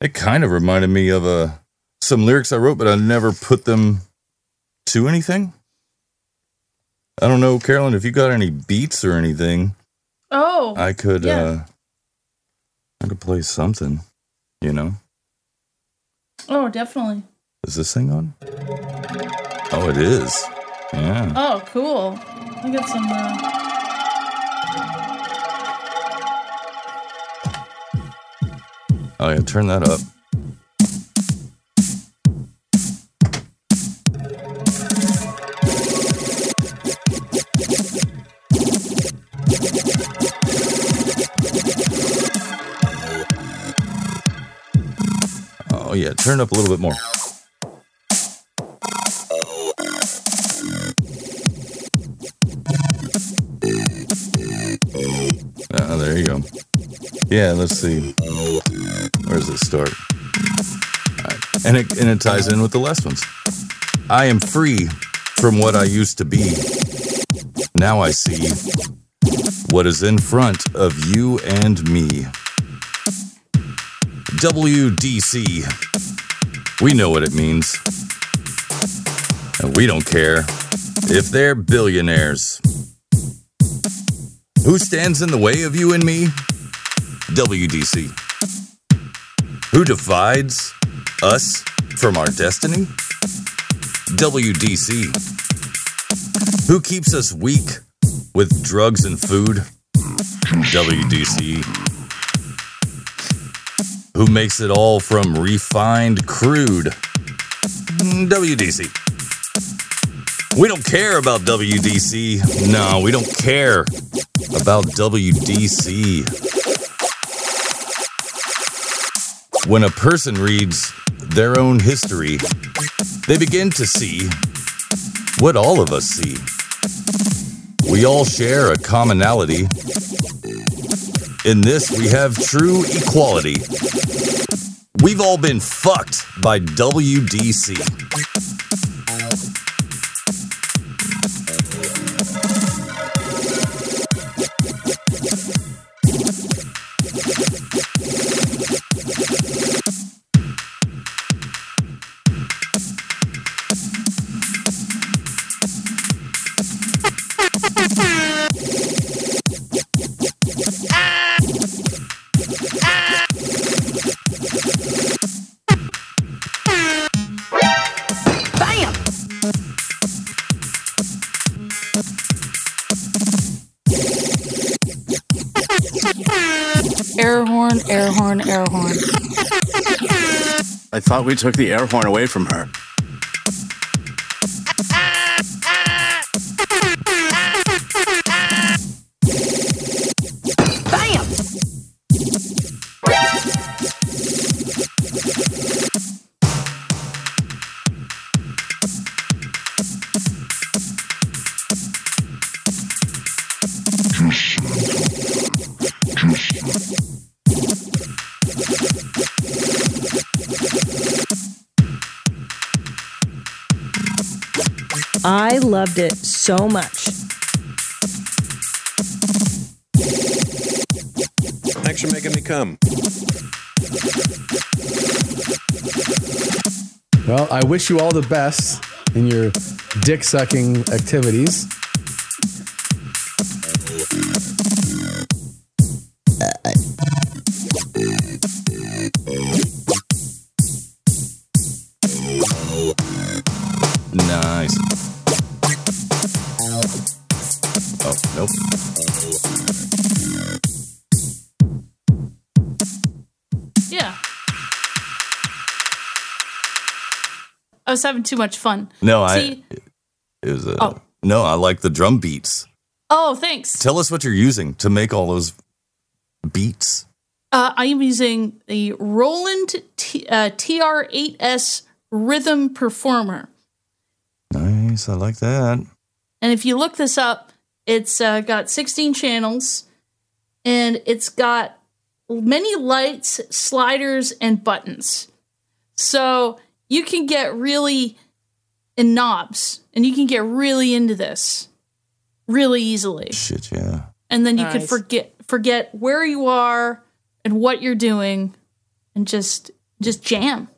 It kind of reminded me of uh, some lyrics I wrote, but I never put them to anything. I don't know, Carolyn, if you got any beats or anything, Oh, I could yeah. uh I could play something, you know. oh, definitely. Is this thing on? Oh, it is. Yeah. Oh, cool. I got some. Uh... Oh yeah, turn that up. Oh yeah, turn it up a little bit more. Ah, there you go. Yeah, let's see. Where does it start? Alright. And it and it ties in with the last ones. I am free from what I used to be. Now I see what is in front of you and me. WDC. We know what it means. And we don't care if they're billionaires. Who stands in the way of you and me? WDC. Who divides us from our destiny? WDC. Who keeps us weak with drugs and food? WDC. Who makes it all from refined crude? WDC. We don't care about WDC. No, we don't care about WDC. When a person reads their own history, they begin to see what all of us see. We all share a commonality. In this, we have true equality. We've all been fucked by WDC. Air horn, air horn, air horn. I thought we took the air horn away from her. I loved it so much. Thanks for making me come. Well, I wish you all the best in your dick sucking activities. Nice. Oh, nope. Yeah. I was having too much fun. No, I. It was a. Oh. No, I like the drum beats. Oh, thanks. Tell us what you're using to make all those beats. Uh, I am using the Roland T- uh, TR8S Rhythm Performer. Nice. I like that. And if you look this up, it's uh, got 16 channels and it's got many lights, sliders, and buttons. So you can get really in knobs and you can get really into this really easily. Shit, yeah. And then you could forget forget where you are and what you're doing and just just jam.